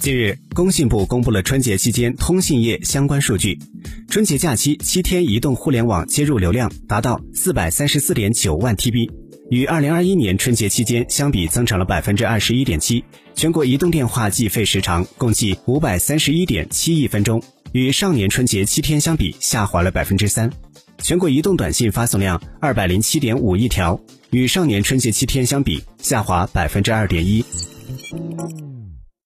近日工信部公布了春节期间通信业相关数据。春节假期七天移动互联网接入流量达到四百三十四点九万 tb 与二零二一年春节期间相比增长了百分之二十一点七。全国移动电话计费时长共计五百三十一点七亿分钟与上年春节七天相比下滑了百分之三。全国移动短信发送量二百零七点五亿条与上年春节七天相比下滑百分之二点一。